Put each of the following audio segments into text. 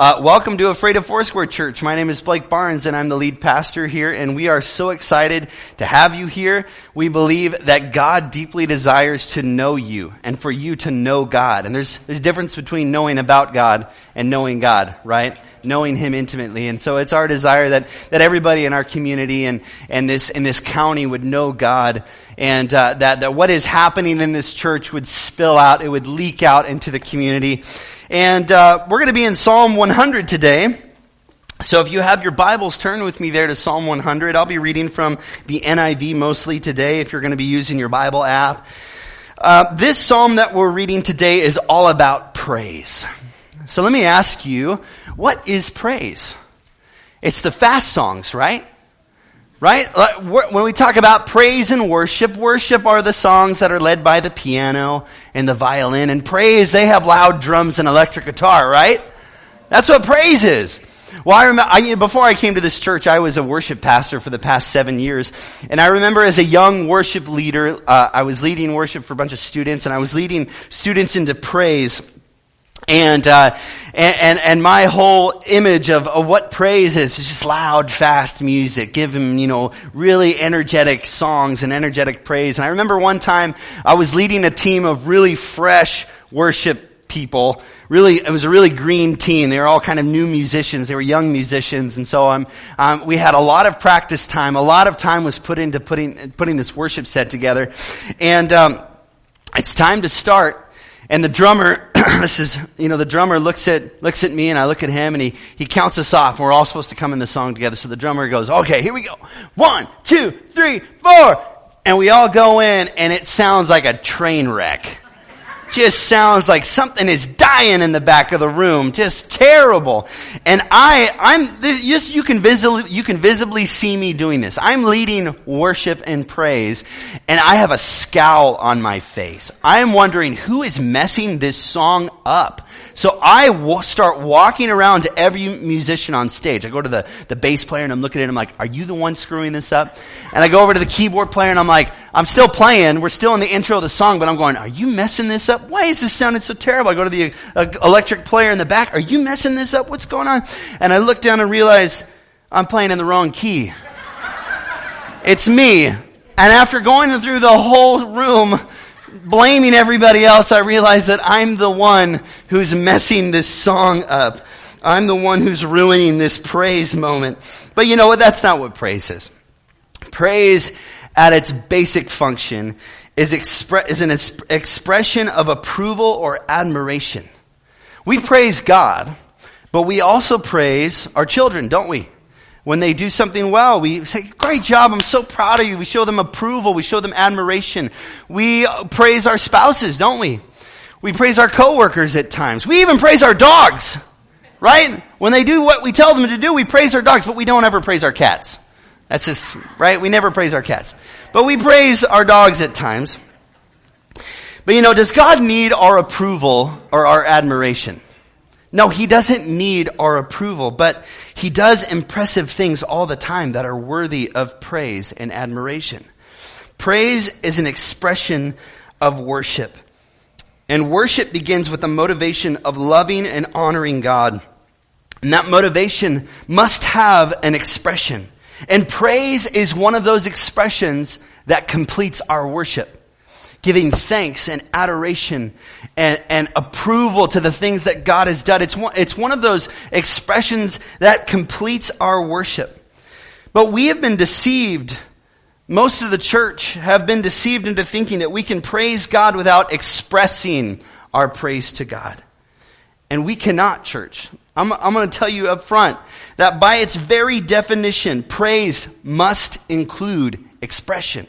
Uh, welcome to Afraid of Foursquare Church. My name is Blake Barnes and I'm the lead pastor here and we are so excited to have you here. We believe that God deeply desires to know you and for you to know God. And there's, there's a difference between knowing about God and knowing God, right? Knowing Him intimately. And so it's our desire that, that everybody in our community and, and this, in this county would know God and uh, that, that what is happening in this church would spill out, it would leak out into the community. And uh, we're going to be in Psalm 100 today. So if you have your Bibles, turn with me there to Psalm 100. I'll be reading from the NIV mostly today if you're going to be using your Bible app. Uh, this psalm that we're reading today is all about praise. So let me ask you, what is praise? It's the fast songs, right? Right? When we talk about praise and worship, worship are the songs that are led by the piano and the violin, and praise, they have loud drums and electric guitar, right? That's what praise is. Well, I remember, I, before I came to this church, I was a worship pastor for the past seven years. And I remember as a young worship leader, uh, I was leading worship for a bunch of students, and I was leading students into praise. And, uh, and, and, and, my whole image of, of what praise is is just loud, fast music. Give him, you know, really energetic songs and energetic praise. And I remember one time I was leading a team of really fresh worship people. Really, it was a really green team. They were all kind of new musicians. They were young musicians. And so um, um, we had a lot of practice time. A lot of time was put into putting, putting this worship set together. And um, it's time to start. And the drummer, this is, you know, the drummer looks at, looks at me and I look at him and he, he counts us off. And We're all supposed to come in the song together. So the drummer goes, okay, here we go. One, two, three, four. And we all go in and it sounds like a train wreck just sounds like something is dying in the back of the room. Just terrible. And I, I'm, this, just, you can visibly, you can visibly see me doing this. I'm leading worship and praise and I have a scowl on my face. I am wondering who is messing this song up. So I w- start walking around to every musician on stage. I go to the, the bass player and I'm looking at him like, are you the one screwing this up? And I go over to the keyboard player and I'm like, I'm still playing. We're still in the intro of the song, but I'm going, are you messing this up? Why is this sounding so terrible? I go to the uh, electric player in the back. Are you messing this up? What's going on? And I look down and realize I'm playing in the wrong key. It's me. And after going through the whole room, blaming everybody else, I realize that I'm the one who's messing this song up. I'm the one who's ruining this praise moment. But you know what? That's not what praise is. Praise at its basic function is, expre- is an expression of approval or admiration. We praise God, but we also praise our children, don't we? When they do something well, we say, Great job, I'm so proud of you. We show them approval, we show them admiration. We praise our spouses, don't we? We praise our coworkers at times. We even praise our dogs, right? When they do what we tell them to do, we praise our dogs, but we don't ever praise our cats. That's just, right? We never praise our cats. But we praise our dogs at times. But you know, does God need our approval or our admiration? No, he doesn't need our approval, but he does impressive things all the time that are worthy of praise and admiration. Praise is an expression of worship. And worship begins with the motivation of loving and honoring God. And that motivation must have an expression. And praise is one of those expressions that completes our worship giving thanks and adoration and, and, approval to the things that God has done. It's one, it's one of those expressions that completes our worship. But we have been deceived. Most of the church have been deceived into thinking that we can praise God without expressing our praise to God. And we cannot, church. I'm, I'm going to tell you up front that by its very definition, praise must include expression.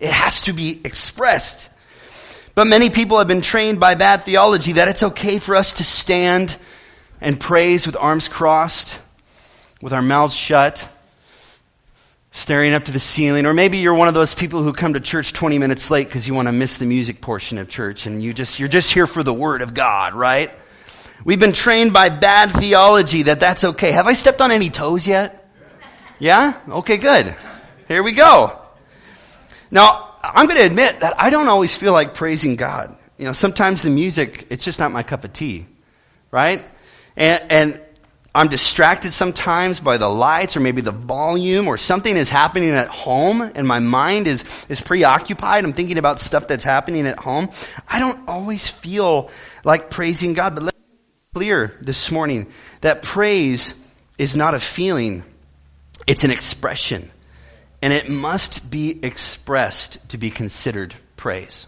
It has to be expressed. But many people have been trained by bad theology that it's okay for us to stand and praise with arms crossed, with our mouths shut, staring up to the ceiling. Or maybe you're one of those people who come to church 20 minutes late because you want to miss the music portion of church and you just, you're just here for the word of God, right? We've been trained by bad theology that that's okay. Have I stepped on any toes yet? Yeah? Okay, good. Here we go. Now, I'm going to admit that I don't always feel like praising God. You know, sometimes the music, it's just not my cup of tea, right? And, and I'm distracted sometimes by the lights or maybe the volume or something is happening at home and my mind is, is preoccupied. I'm thinking about stuff that's happening at home. I don't always feel like praising God, but let's be clear this morning that praise is not a feeling, it's an expression. And it must be expressed to be considered praise.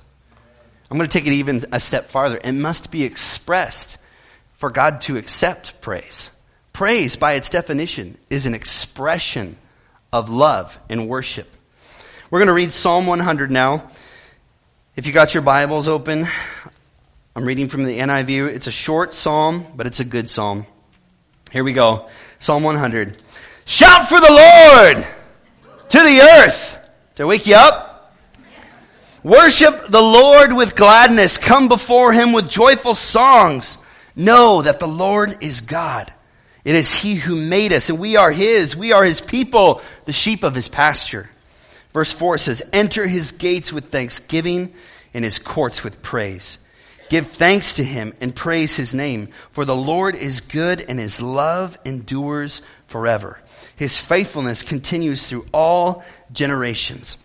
I'm going to take it even a step farther. It must be expressed for God to accept praise. Praise, by its definition, is an expression of love and worship. We're going to read Psalm 100 now. If you got your Bibles open, I'm reading from the NIV. It's a short psalm, but it's a good psalm. Here we go. Psalm 100. Shout for the Lord to the earth. To wake you up? Worship the Lord with gladness. Come before him with joyful songs. Know that the Lord is God. It is He who made us, and we are His. We are His people, the sheep of His pasture. Verse 4 says, Enter His gates with thanksgiving and His courts with praise. Give thanks to Him and praise His name, for the Lord is good and His love endures forever. His faithfulness continues through all generations.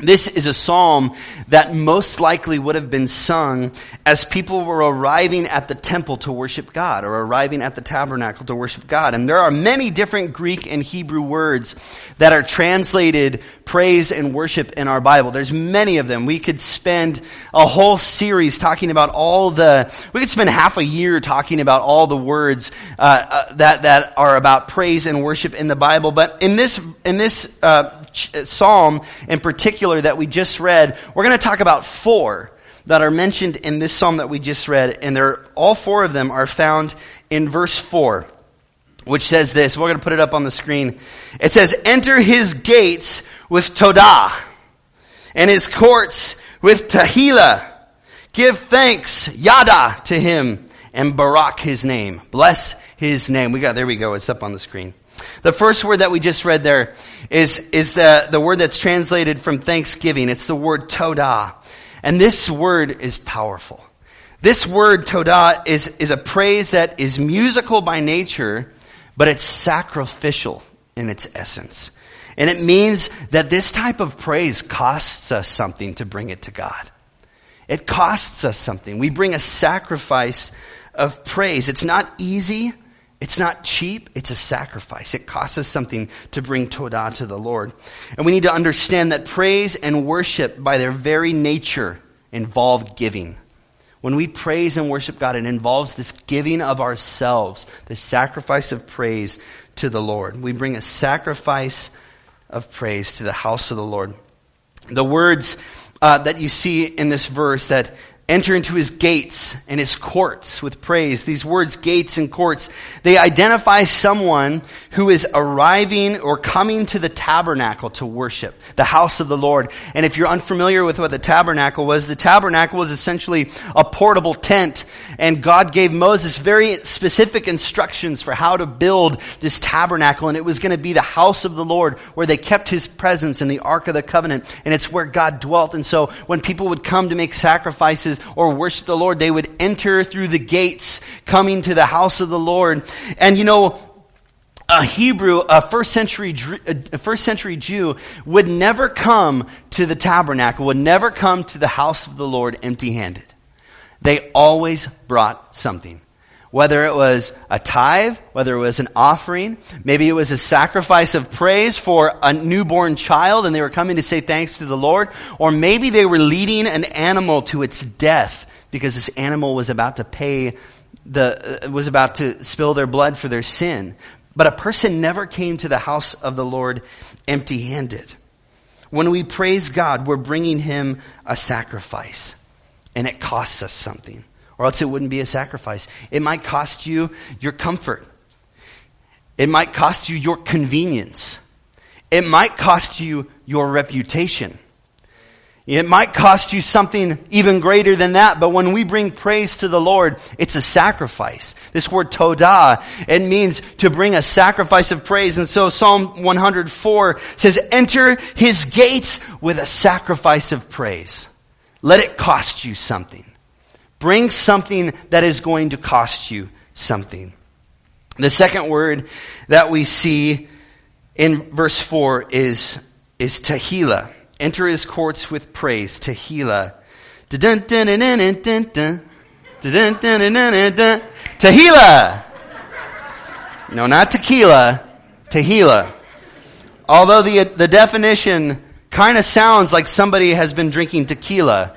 This is a psalm that most likely would have been sung as people were arriving at the temple to worship God or arriving at the tabernacle to worship God. And there are many different Greek and Hebrew words that are translated praise and worship in our Bible. There's many of them. We could spend a whole series talking about all the, we could spend half a year talking about all the words uh, uh, that, that are about praise and worship in the Bible. But in this, in this uh, psalm in particular that we just read, we're going to talk about four that are mentioned in this psalm that we just read, and they're, all four of them are found in verse 4, which says this. We're going to put it up on the screen. It says, Enter his gates with Todah, and his courts with Tehillah. Give thanks, Yada, to him, and Barak his name. Bless his name. We got, there we go. It's up on the screen. The first word that we just read there is, is the, the word that's translated from thanksgiving. It's the word todah. And this word is powerful. This word todah is, is a praise that is musical by nature, but it's sacrificial in its essence. And it means that this type of praise costs us something to bring it to God. It costs us something. We bring a sacrifice of praise. It's not easy. It's not cheap, it's a sacrifice. It costs us something to bring Todah to the Lord. And we need to understand that praise and worship, by their very nature, involve giving. When we praise and worship God, it involves this giving of ourselves, the sacrifice of praise to the Lord. We bring a sacrifice of praise to the house of the Lord. The words uh, that you see in this verse that enter into his gates and his courts with praise. These words, gates and courts, they identify someone who is arriving or coming to the tabernacle to worship, the house of the Lord. And if you're unfamiliar with what the tabernacle was, the tabernacle was essentially a portable tent. And God gave Moses very specific instructions for how to build this tabernacle. And it was going to be the house of the Lord where they kept his presence in the Ark of the Covenant. And it's where God dwelt. And so when people would come to make sacrifices, or worship the Lord, they would enter through the gates coming to the house of the Lord. And you know, a Hebrew, a first century, a first century Jew would never come to the tabernacle, would never come to the house of the Lord empty handed. They always brought something. Whether it was a tithe, whether it was an offering, maybe it was a sacrifice of praise for a newborn child and they were coming to say thanks to the Lord, or maybe they were leading an animal to its death because this animal was about to pay the, uh, was about to spill their blood for their sin. But a person never came to the house of the Lord empty handed. When we praise God, we're bringing Him a sacrifice, and it costs us something or else it wouldn't be a sacrifice. It might cost you your comfort. It might cost you your convenience. It might cost you your reputation. It might cost you something even greater than that, but when we bring praise to the Lord, it's a sacrifice. This word todah, it means to bring a sacrifice of praise. And so Psalm 104 says, enter his gates with a sacrifice of praise. Let it cost you something. Bring something that is going to cost you something. The second word that we see in verse 4 is, is Tehillah. Enter his courts with praise. Tehillah. Tehillah. No, not tequila. Tehillah. Although the, the definition kind of sounds like somebody has been drinking tequila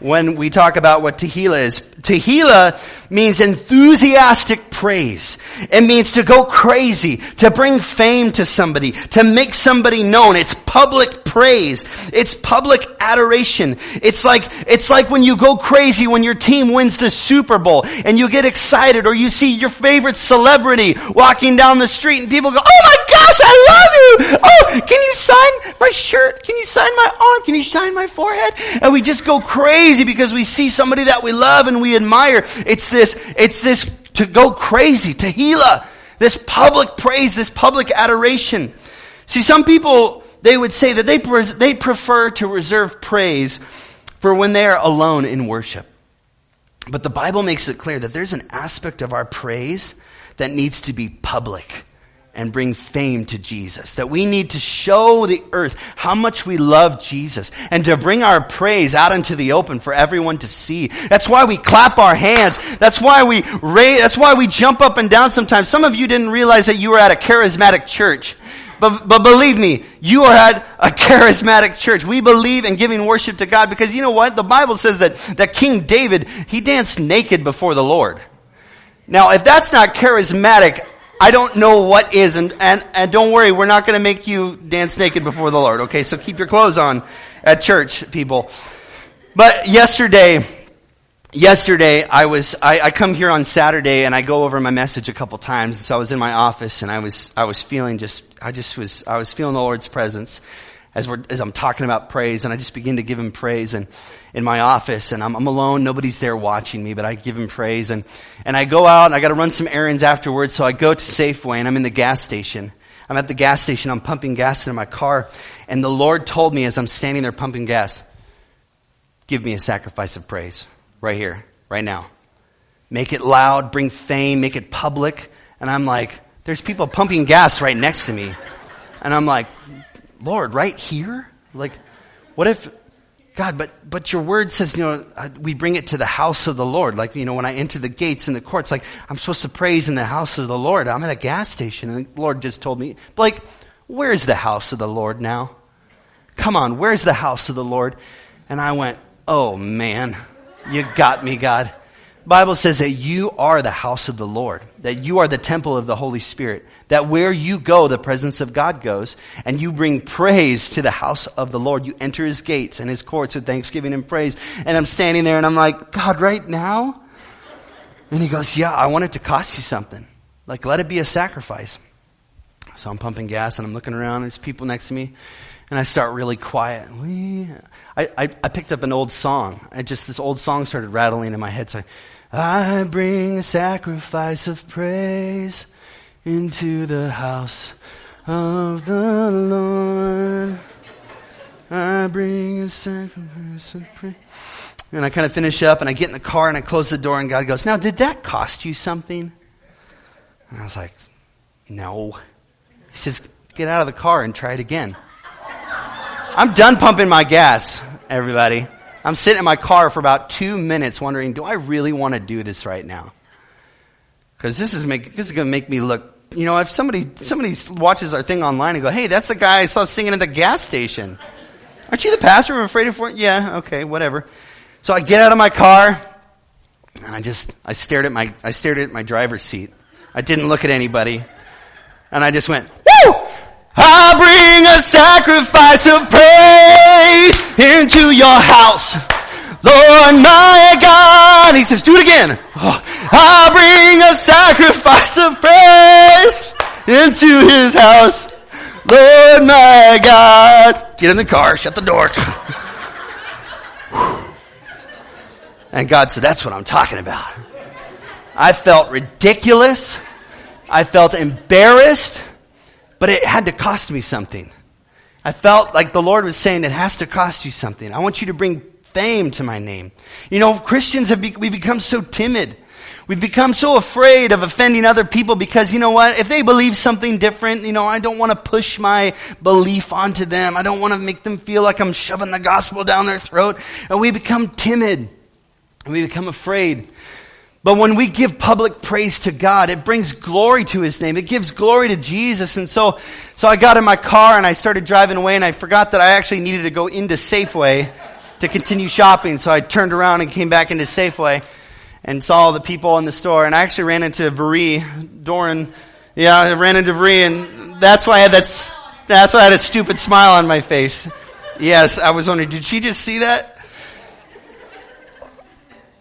when we talk about what Tehillah is. Tehillah means enthusiastic praise. It means to go crazy, to bring fame to somebody, to make somebody known. It's public praise. It's public adoration. It's like, it's like when you go crazy when your team wins the Super Bowl and you get excited or you see your favorite celebrity walking down the street and people go, Oh my gosh, I love you! Oh, can you sign my shirt? Can you sign my arm? Can you sign my forehead? And we just go crazy because we see somebody that we love and we admire. It's this, it's this to go crazy, Tehillah, this public praise, this public adoration. See, some people, they would say that they, they prefer to reserve praise for when they are alone in worship. But the Bible makes it clear that there's an aspect of our praise that needs to be public and bring fame to Jesus. That we need to show the earth how much we love Jesus and to bring our praise out into the open for everyone to see. That's why we clap our hands. That's why we raise, that's why we jump up and down sometimes. Some of you didn't realize that you were at a charismatic church. But, but believe me, you are at a charismatic church. We believe in giving worship to God because you know what? The Bible says that, that King David, he danced naked before the Lord. Now, if that's not charismatic, I don't know what is, and, and, and don't worry, we're not going to make you dance naked before the Lord, okay? So keep your clothes on at church, people. But yesterday, yesterday I was, I, I come here on Saturday and I go over my message a couple times. So I was in my office and I was, I was feeling just, I just was, I was feeling the Lord's presence as we're, as I'm talking about praise and I just begin to give him praise and in my office and I'm, I'm alone. Nobody's there watching me, but I give him praise and, and I go out and I got to run some errands afterwards. So I go to Safeway and I'm in the gas station. I'm at the gas station. I'm pumping gas into my car and the Lord told me as I'm standing there pumping gas, give me a sacrifice of praise right here, right now. Make it loud, bring fame, make it public. And I'm like, there's people pumping gas right next to me. And I'm like, Lord, right here? Like, what if, God, but, but your word says, you know, uh, we bring it to the house of the Lord. Like, you know, when I enter the gates and the courts, like, I'm supposed to praise in the house of the Lord. I'm at a gas station and the Lord just told me, like, where's the house of the Lord now? Come on, where's the house of the Lord? And I went, oh man, you got me, God. Bible says that you are the house of the Lord, that you are the temple of the Holy Spirit, that where you go, the presence of God goes, and you bring praise to the house of the Lord. You enter his gates and his courts with thanksgiving and praise. And I'm standing there and I'm like, God, right now? And he goes, Yeah, I want it to cost you something. Like, let it be a sacrifice. So I'm pumping gas and I'm looking around, there's people next to me and I start really quiet. I, I, I, picked up an old song. I just, this old song started rattling in my head. So I, I bring a sacrifice of praise into the house of the Lord. I bring a sacrifice of praise. And I kind of finish up and I get in the car and I close the door and God goes, Now, did that cost you something? And I was like, No. He says, Get out of the car and try it again. I'm done pumping my gas, everybody. I'm sitting in my car for about two minutes wondering, do I really want to do this right now? Because this is is going to make me look, you know, if somebody, somebody watches our thing online and go, hey, that's the guy I saw singing at the gas station. Aren't you the pastor of Afraid of Fort? Yeah, okay, whatever. So I get out of my car and I just, I stared at my, I stared at my driver's seat. I didn't look at anybody. And I just went, woo! I bring a sacrifice of praise into your house. Lord my God. He says, do it again. Oh, I bring a sacrifice of praise into his house. Lord my God. Get in the car, shut the door. and God said, that's what I'm talking about. I felt ridiculous. I felt embarrassed but it had to cost me something. I felt like the Lord was saying, it has to cost you something. I want you to bring fame to my name. You know, Christians have be, we become so timid. We've become so afraid of offending other people because, you know what, if they believe something different, you know, I don't want to push my belief onto them. I don't want to make them feel like I'm shoving the gospel down their throat. And we become timid. And we become afraid. But when we give public praise to God, it brings glory to His name. It gives glory to Jesus. And so, so I got in my car and I started driving away and I forgot that I actually needed to go into Safeway to continue shopping. So I turned around and came back into Safeway and saw the people in the store. And I actually ran into Veri, Doran. Yeah, I ran into Veri, and that's why I had that. That's why I had a stupid smile on my face. Yes, I was wondering, did she just see that?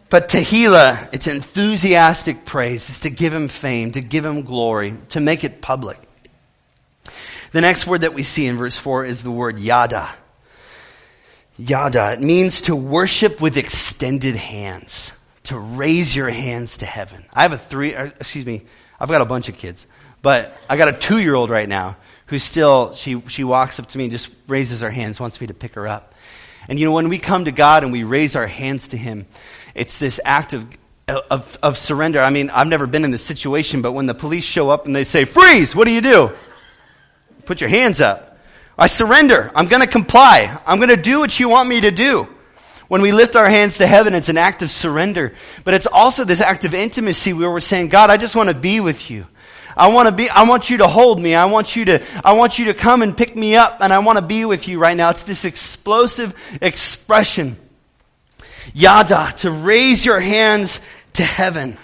But tehillah, it's enthusiastic praise. It's to give him fame, to give him glory, to make it public. The next word that we see in verse 4 is the word yada. Yada. It means to worship with extended hands to raise your hands to heaven. I have a three, uh, excuse me, I've got a bunch of kids, but I got a two year old right now who still, she, she walks up to me and just raises her hands, wants me to pick her up. And you know, when we come to God and we raise our hands to Him, it's this act of, of, of surrender. I mean, I've never been in this situation, but when the police show up and they say, freeze, what do you do? Put your hands up. I surrender. I'm going to comply. I'm going to do what you want me to do. When we lift our hands to heaven, it's an act of surrender. But it's also this act of intimacy where we're saying, God, I just want to be with you. I want to be, I want you to hold me. I want you to, I want you to come and pick me up and I want to be with you right now. It's this explosive expression. Yada, to raise your hands to heaven.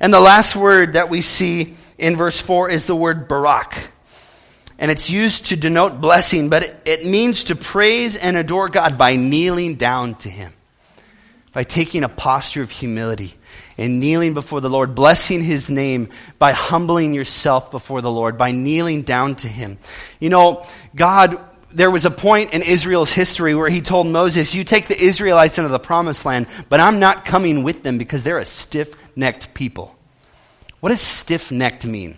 And the last word that we see in verse 4 is the word barak and it's used to denote blessing, but it, it, means to praise and adore God by kneeling down to Him, by taking a posture of humility and kneeling before the Lord, blessing His name by humbling yourself before the Lord, by kneeling down to Him. You know, God, there was a point in Israel's history where He told Moses, You take the Israelites into the promised land, but I'm not coming with them because they're a stiff necked people. What does stiff necked mean?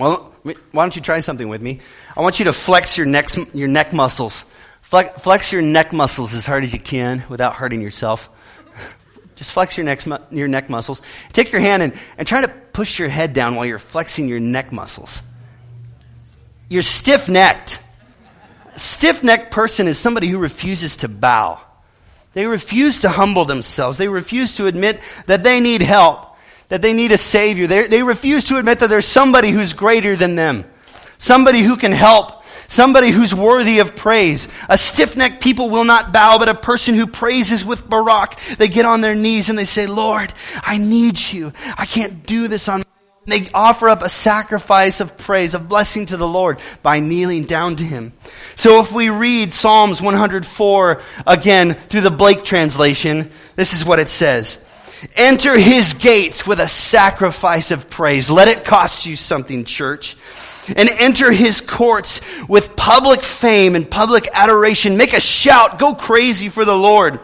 Well, why don't you try something with me? I want you to flex your neck, your neck muscles. Flex your neck muscles as hard as you can without hurting yourself. Just flex your neck, your neck muscles. Take your hand and, and try to push your head down while you're flexing your neck muscles. You're stiff necked. Stiff necked person is somebody who refuses to bow. They refuse to humble themselves. They refuse to admit that they need help that they need a Savior. They, they refuse to admit that there's somebody who's greater than them, somebody who can help, somebody who's worthy of praise. A stiff necked people will not bow, but a person who praises with Barak, they get on their knees and they say, Lord, I need you. I can't do this on they offer up a sacrifice of praise, of blessing to the Lord by kneeling down to Him. So if we read Psalms 104 again through the Blake translation, this is what it says. Enter his gates with a sacrifice of praise. Let it cost you something, church. And enter his courts with public fame and public adoration. Make a shout. Go crazy for the Lord.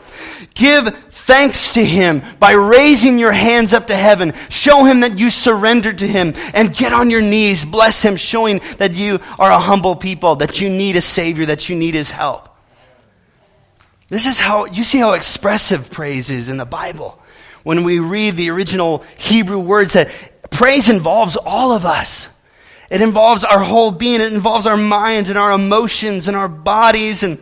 Give thanks to him by raising your hands up to heaven. Show him that you surrender to him and get on your knees. Bless him, showing that you are a humble people, that you need a savior, that you need his help. This is how, you see how expressive praise is in the Bible when we read the original Hebrew words that praise involves all of us. It involves our whole being. It involves our minds and our emotions and our bodies and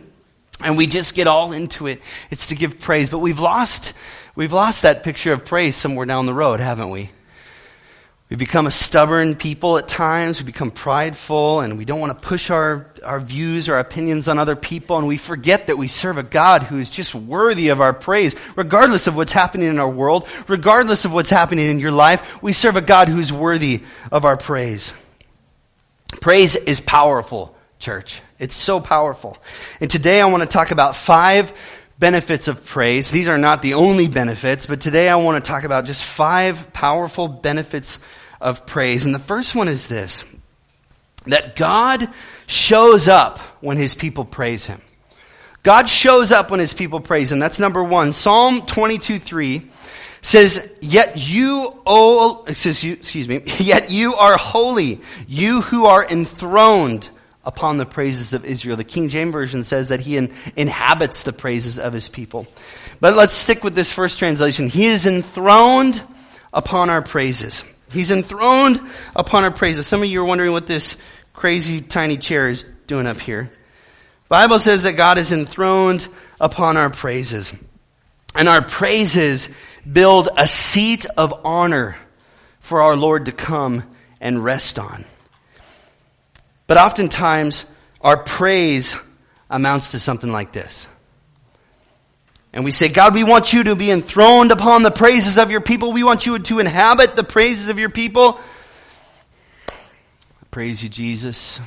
and we just get all into it. It's to give praise. But we've lost we've lost that picture of praise somewhere down the road, haven't we? We become a stubborn people at times. We become prideful and we don't want to push our, our views or opinions on other people. And we forget that we serve a God who is just worthy of our praise, regardless of what's happening in our world, regardless of what's happening in your life. We serve a God who's worthy of our praise. Praise is powerful, church. It's so powerful. And today I want to talk about five benefits of praise. These are not the only benefits, but today I want to talk about just five powerful benefits of praise. And the first one is this that God shows up when his people praise him. God shows up when his people praise him. That's number one. Psalm 22 3 says, Yet you, says, excuse me, yet you are holy, you who are enthroned upon the praises of Israel. The King James Version says that he in, inhabits the praises of his people. But let's stick with this first translation. He is enthroned upon our praises. He's enthroned upon our praises. Some of you are wondering what this crazy tiny chair is doing up here. Bible says that God is enthroned upon our praises. And our praises build a seat of honor for our Lord to come and rest on. But oftentimes, our praise amounts to something like this. And we say, God, we want you to be enthroned upon the praises of your people. We want you to inhabit the praises of your people. I praise you, Jesus.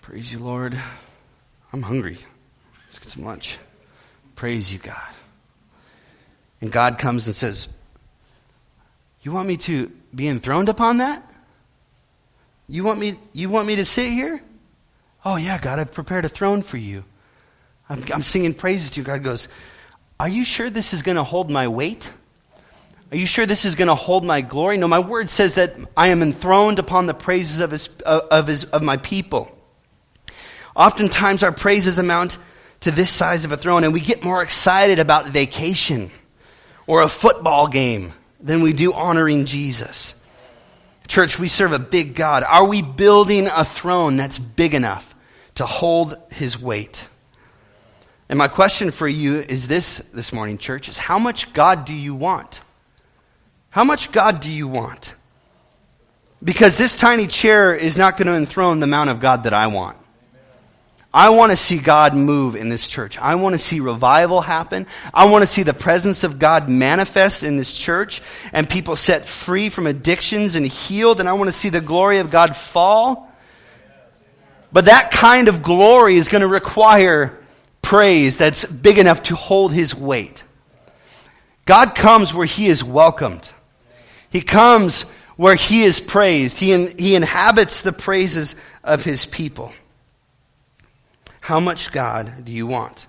Praise you, Lord. I'm hungry. Let's get some lunch. Praise you, God. And God comes and says, You want me to be enthroned upon that? You want me, you want me to sit here? Oh, yeah, God, I've prepared a throne for you. I'm, I'm singing praises to you. God goes, Are you sure this is going to hold my weight? Are you sure this is going to hold my glory? No, my word says that I am enthroned upon the praises of, his, of, his, of my people. Oftentimes, our praises amount to this size of a throne, and we get more excited about vacation or a football game than we do honoring Jesus. Church, we serve a big God. Are we building a throne that's big enough to hold his weight? And my question for you is this this morning, church, is how much God do you want? How much God do you want? Because this tiny chair is not going to enthrone the amount of God that I want. I want to see God move in this church. I want to see revival happen. I want to see the presence of God manifest in this church and people set free from addictions and healed. And I want to see the glory of God fall. But that kind of glory is going to require praise that's big enough to hold his weight. God comes where he is welcomed. He comes where he is praised. He, in, he inhabits the praises of his people. How much God do you want?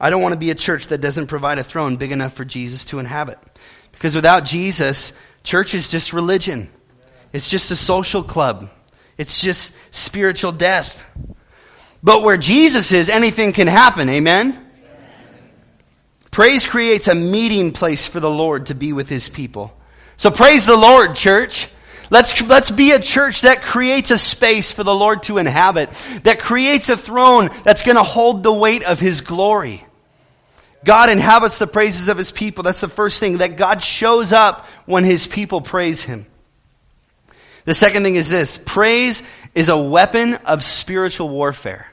I don't want to be a church that doesn't provide a throne big enough for Jesus to inhabit. Because without Jesus, church is just religion. It's just a social club. It's just spiritual death. But where Jesus is, anything can happen. Amen? Praise creates a meeting place for the Lord to be with his people. So praise the Lord, church. Let's, let's be a church that creates a space for the Lord to inhabit, that creates a throne that's going to hold the weight of his glory. God inhabits the praises of his people. That's the first thing, that God shows up when his people praise him. The second thing is this praise is a weapon of spiritual warfare.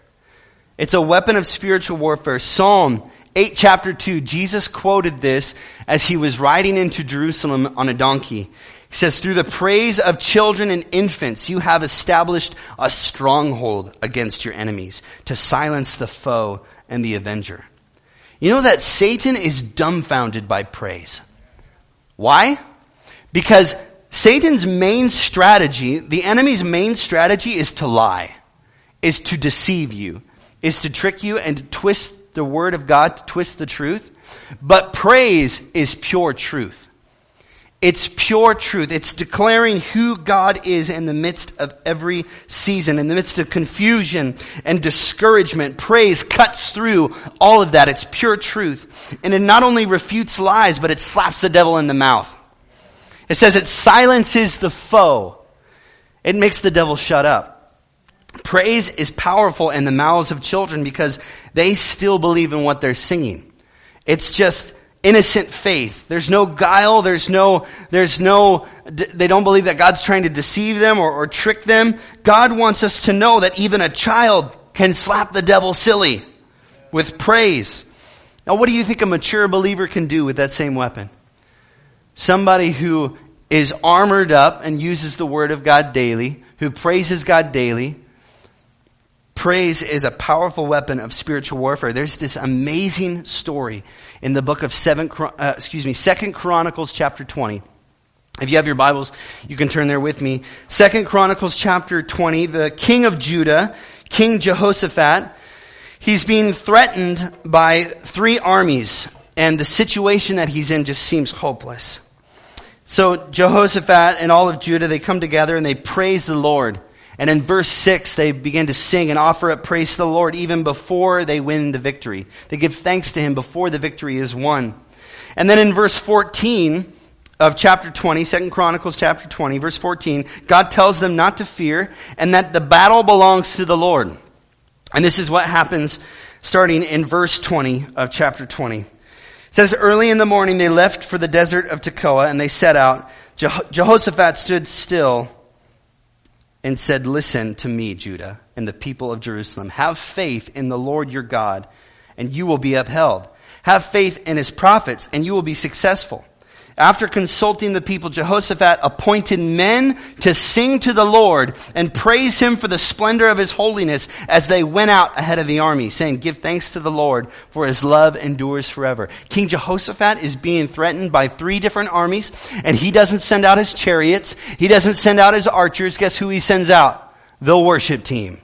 It's a weapon of spiritual warfare. Psalm 8, chapter 2, Jesus quoted this as he was riding into Jerusalem on a donkey. He says, Through the praise of children and infants, you have established a stronghold against your enemies to silence the foe and the avenger. You know that Satan is dumbfounded by praise. Why? Because Satan's main strategy, the enemy's main strategy is to lie, is to deceive you is to trick you and to twist the word of God, to twist the truth. But praise is pure truth. It's pure truth. It's declaring who God is in the midst of every season, in the midst of confusion and discouragement. Praise cuts through all of that. It's pure truth. And it not only refutes lies, but it slaps the devil in the mouth. It says it silences the foe. It makes the devil shut up. Praise is powerful in the mouths of children because they still believe in what they're singing. It's just innocent faith. There's no guile. There's no, there's no, they don't believe that God's trying to deceive them or, or trick them. God wants us to know that even a child can slap the devil silly with praise. Now, what do you think a mature believer can do with that same weapon? Somebody who is armored up and uses the word of God daily, who praises God daily, Praise is a powerful weapon of spiritual warfare. There's this amazing story in the book of seven, uh, excuse me, Second Chronicles chapter 20. If you have your Bibles, you can turn there with me. Second Chronicles chapter 20, the king of Judah, King Jehoshaphat, he's being threatened by three armies, and the situation that he's in just seems hopeless. So Jehoshaphat and all of Judah, they come together and they praise the Lord. And in verse 6, they begin to sing and offer up praise to the Lord even before they win the victory. They give thanks to Him before the victory is won. And then in verse 14 of chapter 20, 2 Chronicles chapter 20, verse 14, God tells them not to fear and that the battle belongs to the Lord. And this is what happens starting in verse 20 of chapter 20. It says, Early in the morning they left for the desert of Tekoa and they set out. Jehoshaphat stood still and said, Listen to me, Judah, and the people of Jerusalem. Have faith in the Lord your God, and you will be upheld. Have faith in his prophets, and you will be successful. After consulting the people, Jehoshaphat appointed men to sing to the Lord and praise him for the splendor of his holiness as they went out ahead of the army, saying, Give thanks to the Lord, for his love endures forever. King Jehoshaphat is being threatened by three different armies, and he doesn't send out his chariots, he doesn't send out his archers. Guess who he sends out? The worship team.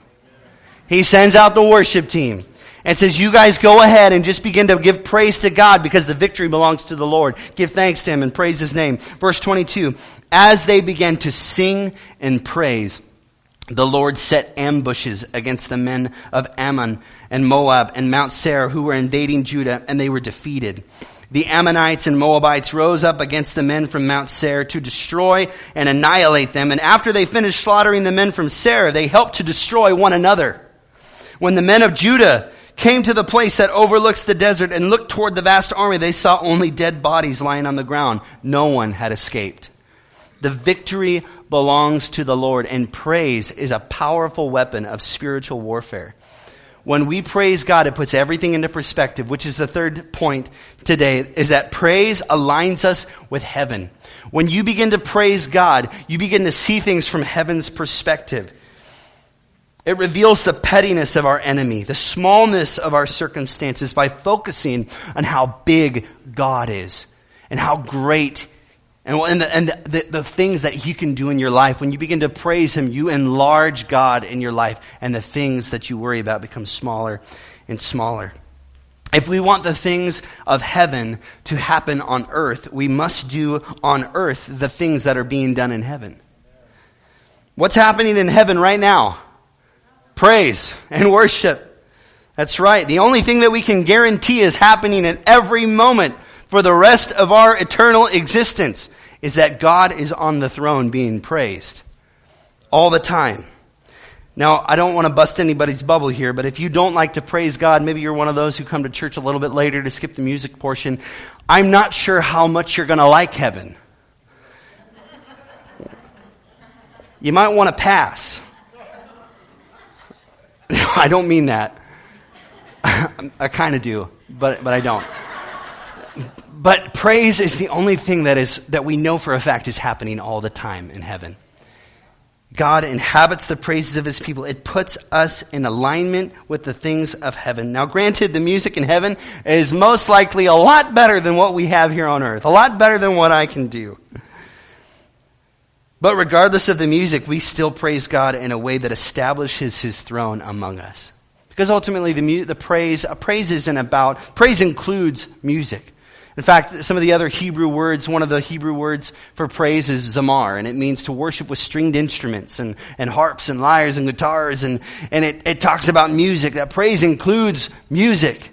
He sends out the worship team and says, You guys go ahead and just begin to give praise to God because the victory belongs to the Lord. Give thanks to Him and praise His name. Verse 22 As they began to sing and praise, the Lord set ambushes against the men of Ammon and Moab and Mount Seir who were invading Judah, and they were defeated. The Ammonites and Moabites rose up against the men from Mount Seir to destroy and annihilate them. And after they finished slaughtering the men from Seir, they helped to destroy one another. When the men of Judah came to the place that overlooks the desert and looked toward the vast army, they saw only dead bodies lying on the ground. No one had escaped. The victory belongs to the Lord, and praise is a powerful weapon of spiritual warfare. When we praise God, it puts everything into perspective, which is the third point today, is that praise aligns us with heaven. When you begin to praise God, you begin to see things from heaven's perspective. It reveals the pettiness of our enemy, the smallness of our circumstances by focusing on how big God is and how great and, and, the, and the, the, the, things that He can do in your life. When you begin to praise Him, you enlarge God in your life, and the things that you worry about become smaller and smaller. If we want the things of heaven to happen on earth, we must do on earth the things that are being done in heaven. What's happening in heaven right now? Praise and worship. That's right. The only thing that we can guarantee is happening at every moment for the rest of our eternal existence is that God is on the throne being praised all the time. Now, I don't want to bust anybody's bubble here, but if you don't like to praise God, maybe you're one of those who come to church a little bit later to skip the music portion. I'm not sure how much you're going to like heaven. You might want to pass. I don't mean that. I kind of do, but, but I don't. But praise is the only thing that, is, that we know for a fact is happening all the time in heaven. God inhabits the praises of his people. It puts us in alignment with the things of heaven. Now, granted, the music in heaven is most likely a lot better than what we have here on earth, a lot better than what I can do. But regardless of the music, we still praise God in a way that establishes his throne among us. Because ultimately, the, the praise, praise isn't about, praise includes music. In fact, some of the other Hebrew words, one of the Hebrew words for praise is zamar, and it means to worship with stringed instruments and, and harps and lyres and guitars, and, and it, it talks about music. That praise includes music.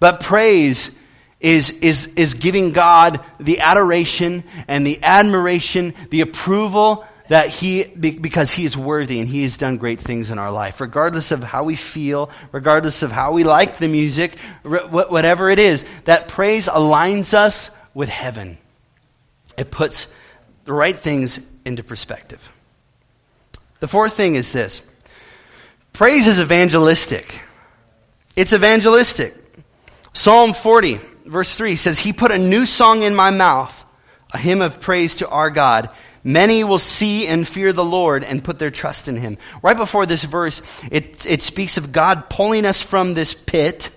But praise is, is, is giving God the adoration and the admiration, the approval that he, because he is worthy and he has done great things in our life. Regardless of how we feel, regardless of how we like the music, whatever it is, that praise aligns us with heaven. It puts the right things into perspective. The fourth thing is this praise is evangelistic. It's evangelistic. Psalm 40 verse 3 says, He put a new song in my mouth, a hymn of praise to our God. Many will see and fear the Lord and put their trust in Him. Right before this verse, it, it speaks of God pulling us from this pit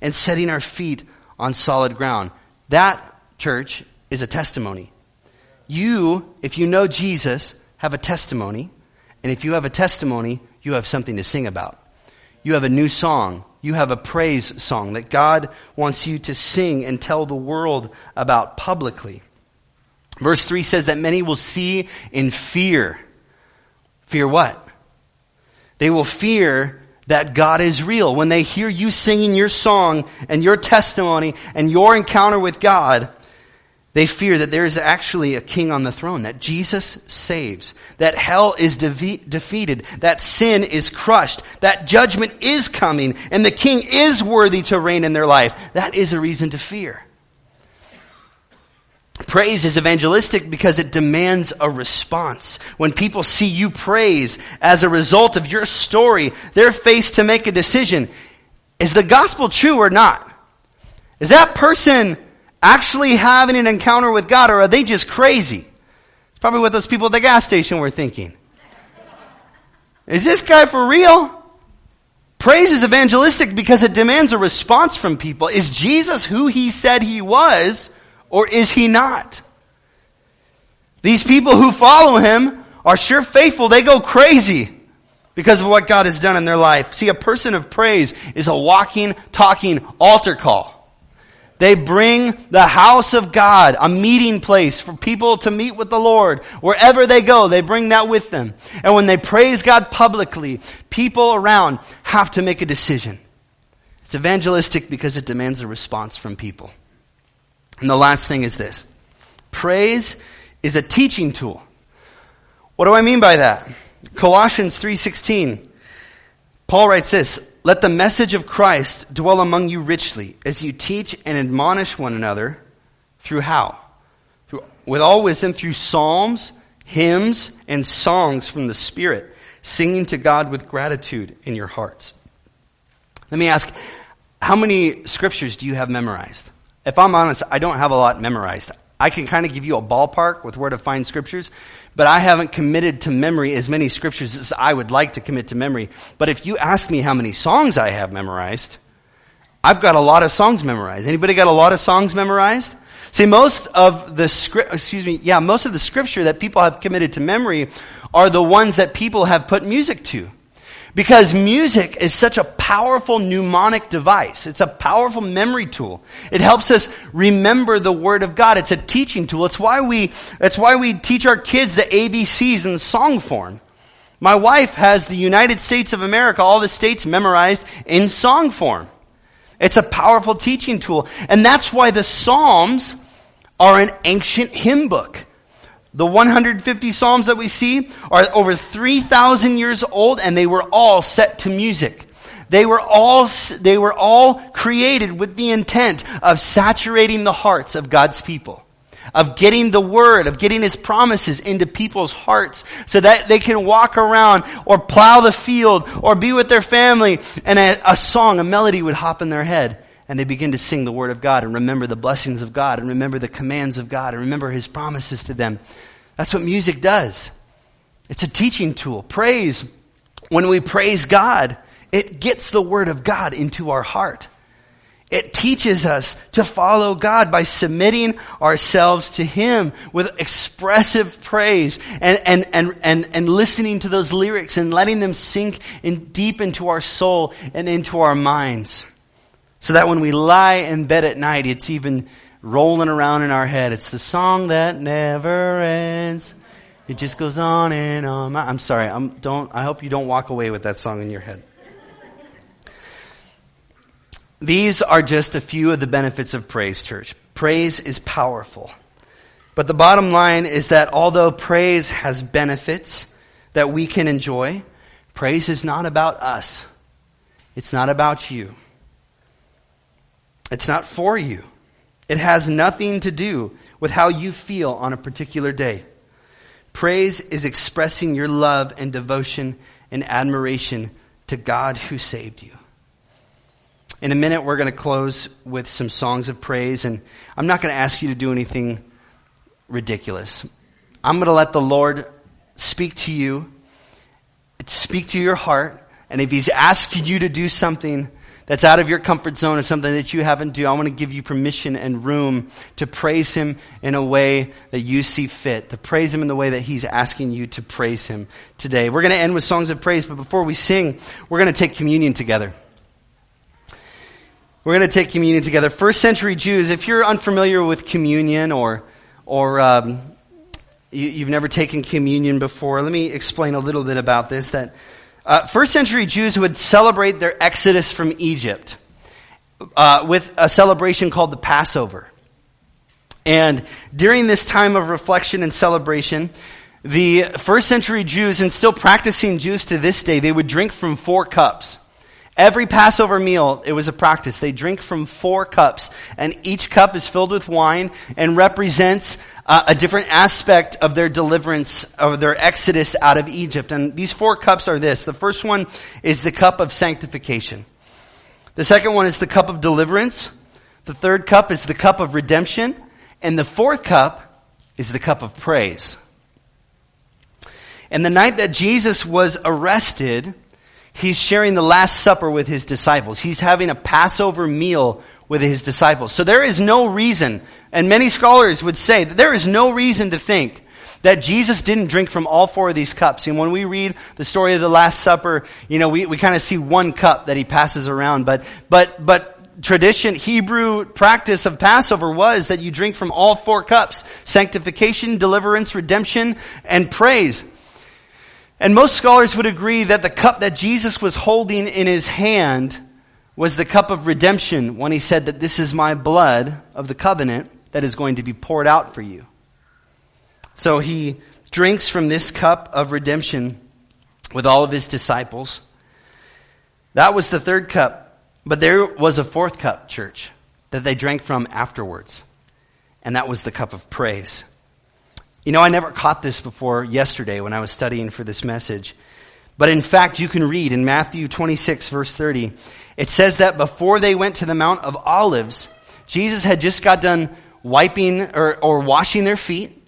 and setting our feet on solid ground. That, church, is a testimony. You, if you know Jesus, have a testimony. And if you have a testimony, you have something to sing about. You have a new song you have a praise song that God wants you to sing and tell the world about publicly. Verse 3 says that many will see in fear. Fear what? They will fear that God is real. When they hear you singing your song and your testimony and your encounter with God, They fear that there is actually a king on the throne, that Jesus saves, that hell is de- defeated, that sin is crushed, that judgment is coming, and the king is worthy to reign in their life. That is a reason to fear. Praise is evangelistic because it demands a response. When people see you praise as a result of your story, they're faced to make a decision. Is the gospel true or not? Is that person actually having an encounter with God or are they just crazy? It's probably what those people at the gas station were thinking. Is this guy for real? Praise is evangelistic because it demands a response from people. Is Jesus who he said he was? Or is he not? These people who follow him are sure faithful. They go crazy because of what God has done in their life. See, a person of praise is a walking, talking altar call. They bring the house of God, a meeting place for people to meet with the Lord. Wherever they go, they bring that with them. And when they praise God publicly, people around have to make a decision. It's evangelistic because it demands a response from people. And the last thing is this praise is a teaching tool. What do I mean by that? Colossians 3:16. Paul writes this, "Let the message of Christ dwell among you richly as you teach and admonish one another through how? Through, with all wisdom through psalms, hymns, and songs from the Spirit, singing to God with gratitude in your hearts." Let me ask, how many scriptures do you have memorized? If I'm honest, I don't have a lot memorized. I can kind of give you a ballpark with where to find scriptures, but I haven't committed to memory as many scriptures as I would like to commit to memory. But if you ask me how many songs I have memorized, I've got a lot of songs memorized. Anybody got a lot of songs memorized? See, most of the script, excuse me, yeah, most of the scripture that people have committed to memory are the ones that people have put music to. Because music is such a powerful mnemonic device. It's a powerful memory tool. It helps us remember the Word of God. It's a teaching tool. It's why we, it's why we teach our kids the ABCs in song form. My wife has the United States of America, all the states memorized in song form. It's a powerful teaching tool. And that's why the Psalms are an ancient hymn book. The 150 Psalms that we see are over 3,000 years old and they were all set to music. They were all, they were all created with the intent of saturating the hearts of God's people. Of getting the word, of getting his promises into people's hearts so that they can walk around or plow the field or be with their family and a, a song, a melody would hop in their head and they begin to sing the word of God and remember the blessings of God and remember the commands of God and remember his promises to them. That's what music does. It's a teaching tool. Praise, when we praise God, it gets the word of God into our heart. It teaches us to follow God by submitting ourselves to Him with expressive praise and, and, and, and, and listening to those lyrics and letting them sink in deep into our soul and into our minds. So that when we lie in bed at night, it's even rolling around in our head. It's the song that never ends. It just goes on and on. I'm sorry. I'm, don't, I hope you don't walk away with that song in your head. These are just a few of the benefits of praise, church. Praise is powerful. But the bottom line is that although praise has benefits that we can enjoy, praise is not about us. It's not about you. It's not for you. It has nothing to do with how you feel on a particular day. Praise is expressing your love and devotion and admiration to God who saved you. In a minute, we're going to close with some songs of praise, and I'm not going to ask you to do anything ridiculous. I'm going to let the Lord speak to you, speak to your heart, and if He's asking you to do something, that's out of your comfort zone or something that you haven't do, I want to give you permission and room to praise Him in a way that you see fit, to praise Him in the way that He's asking you to praise Him today. We're going to end with songs of praise, but before we sing, we're going to take communion together. We're going to take communion together. First century Jews, if you're unfamiliar with communion or, or um, you, have never taken communion before, let me explain a little bit about this. That uh, first century Jews would celebrate their exodus from Egypt uh, with a celebration called the Passover. And during this time of reflection and celebration, the first century Jews, and still practicing Jews to this day, they would drink from four cups. Every Passover meal, it was a practice. They drink from four cups, and each cup is filled with wine and represents uh, a different aspect of their deliverance, of their exodus out of Egypt. And these four cups are this. The first one is the cup of sanctification. The second one is the cup of deliverance. The third cup is the cup of redemption. And the fourth cup is the cup of praise. And the night that Jesus was arrested, he's sharing the Last Supper with his disciples. He's having a Passover meal with his disciples. So there is no reason, and many scholars would say that there is no reason to think that Jesus didn't drink from all four of these cups. And when we read the story of the Last Supper, you know, we, we kind of see one cup that he passes around. But, but, but tradition, Hebrew practice of Passover was that you drink from all four cups. Sanctification, deliverance, redemption, and praise. And most scholars would agree that the cup that Jesus was holding in his hand was the cup of redemption when he said that this is my blood of the covenant that is going to be poured out for you. So he drinks from this cup of redemption with all of his disciples. That was the third cup. But there was a fourth cup, church, that they drank from afterwards. And that was the cup of praise. You know, I never caught this before yesterday when I was studying for this message. But in fact, you can read in Matthew 26, verse 30, it says that before they went to the Mount of Olives, Jesus had just got done wiping or, or washing their feet.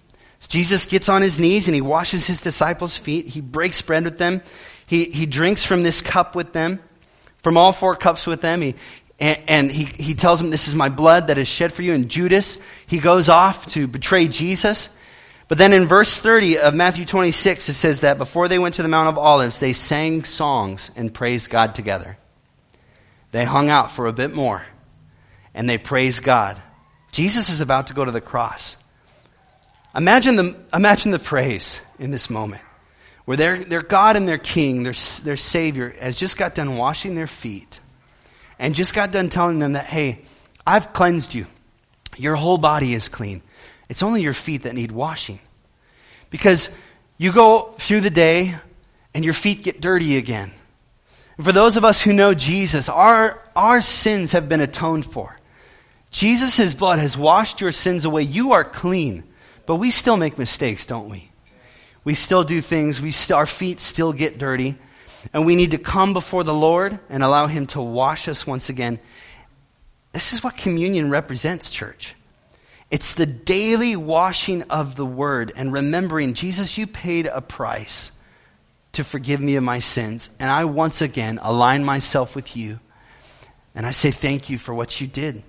Jesus gets on his knees and he washes his disciples' feet. He breaks bread with them. He, he drinks from this cup with them, from all four cups with them. He, and, and he, he tells them, This is my blood that is shed for you. And Judas, he goes off to betray Jesus. But then in verse 30 of Matthew 26, it says that before they went to the Mount of Olives, they sang songs and praised God together. They hung out for a bit more and they praised God. Jesus is about to go to the cross. Imagine the, imagine the praise in this moment where their, their God and their King, their, their Savior, has just got done washing their feet and just got done telling them that, hey, I've cleansed you. Your whole body is clean. It's only your feet that need washing. Because you go through the day and your feet get dirty again. And for those of us who know Jesus, our, our sins have been atoned for. Jesus' blood has washed your sins away. You are clean. But we still make mistakes, don't we? We still do things. We st- our feet still get dirty. And we need to come before the Lord and allow Him to wash us once again. This is what communion represents, church. It's the daily washing of the word and remembering, Jesus, you paid a price to forgive me of my sins. And I once again align myself with you. And I say thank you for what you did.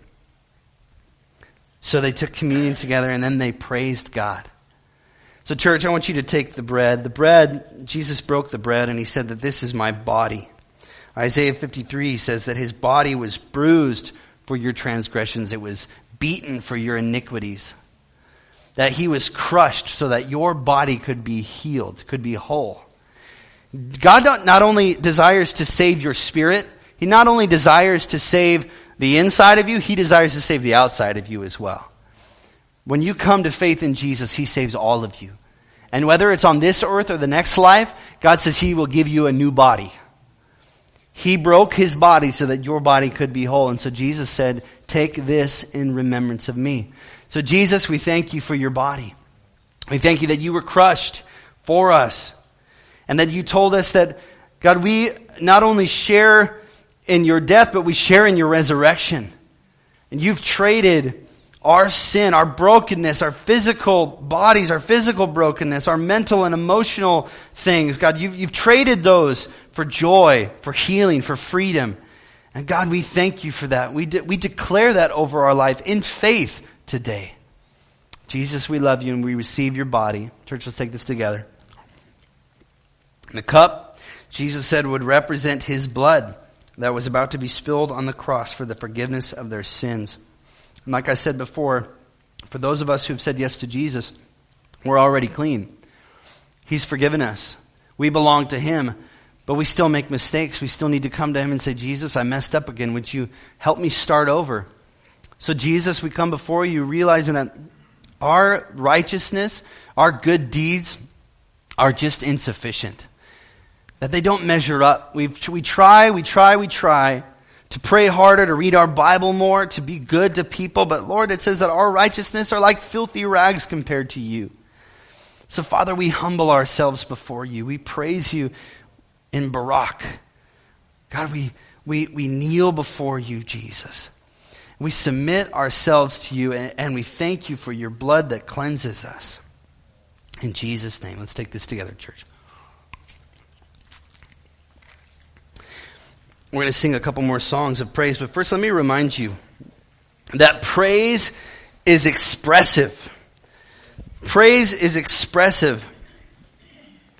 So they took communion together and then they praised God. So, church, I want you to take the bread. The bread, Jesus broke the bread and he said that this is my body. Isaiah 53 says that his body was bruised for your transgressions, it was beaten for your iniquities, that he was crushed so that your body could be healed, could be whole. God not only desires to save your spirit, he not only desires to save the inside of you, he desires to save the outside of you as well. When you come to faith in Jesus, he saves all of you. And whether it's on this earth or the next life, God says he will give you a new body. He broke his body so that your body could be whole. And so Jesus said, Take this in remembrance of me. So, Jesus, we thank you for your body. We thank you that you were crushed for us. And that you told us that, God, we not only share in your death, but we share in your resurrection. And you've traded our sin, our brokenness, our physical bodies, our physical brokenness, our mental and emotional things. God, you've, you've traded those for joy, for healing, for freedom. And God, we thank you for that. We, de- we declare that over our life in faith today. Jesus, we love you and we receive your body. Church, let's take this together. The cup, Jesus said, would represent his blood that was about to be spilled on the cross for the forgiveness of their sins. And like I said before, for those of us who've said yes to Jesus, we're already clean. He's forgiven us. We belong to Him, but we still make mistakes. We still need to come to Him and say, Jesus, I messed up again. Would you help me start over? So, Jesus, we come before you realizing that Our righteousness, our good deeds are just insufficient. That they don't measure up. we we try, we try, we try to pray harder, to read our Bible more, to be good to people. But Lord, it says that our righteousness are like filthy rags compared to you. So, Father, we humble ourselves before you. We praise you in Barak. God, we, we, we kneel before you, Jesus. We submit ourselves to you, and, and we thank you for your blood that cleanses us. In Jesus' name, let's take this together, church. We're going to sing a couple more songs of praise, but first let me remind you that praise is expressive. Praise is expressive.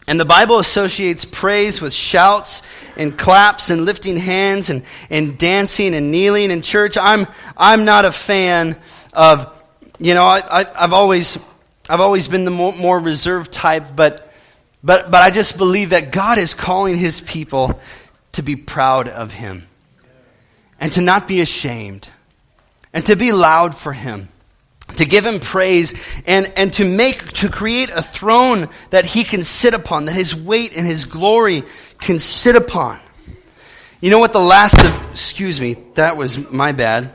And the Bible associates praise with shouts and claps and lifting hands and, and dancing and kneeling in church. I'm, I'm not a fan of, you know, I, I, have always, I've always been the more, more reserved type, but, but, but I just believe that God is calling his people to be proud of him and to not be ashamed and to be loud for him to give him praise and, and to make to create a throne that he can sit upon that his weight and his glory can sit upon. You know what the last of excuse me that was my bad.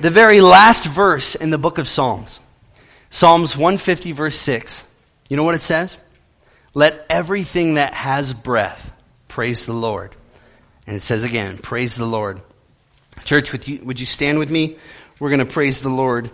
The very last verse in the book of psalms. Psalms 150 verse 6 you know what it says? Let everything that has breath praise the lord and it says again praise the lord. Church would you, would you stand with me? We're going to praise the lord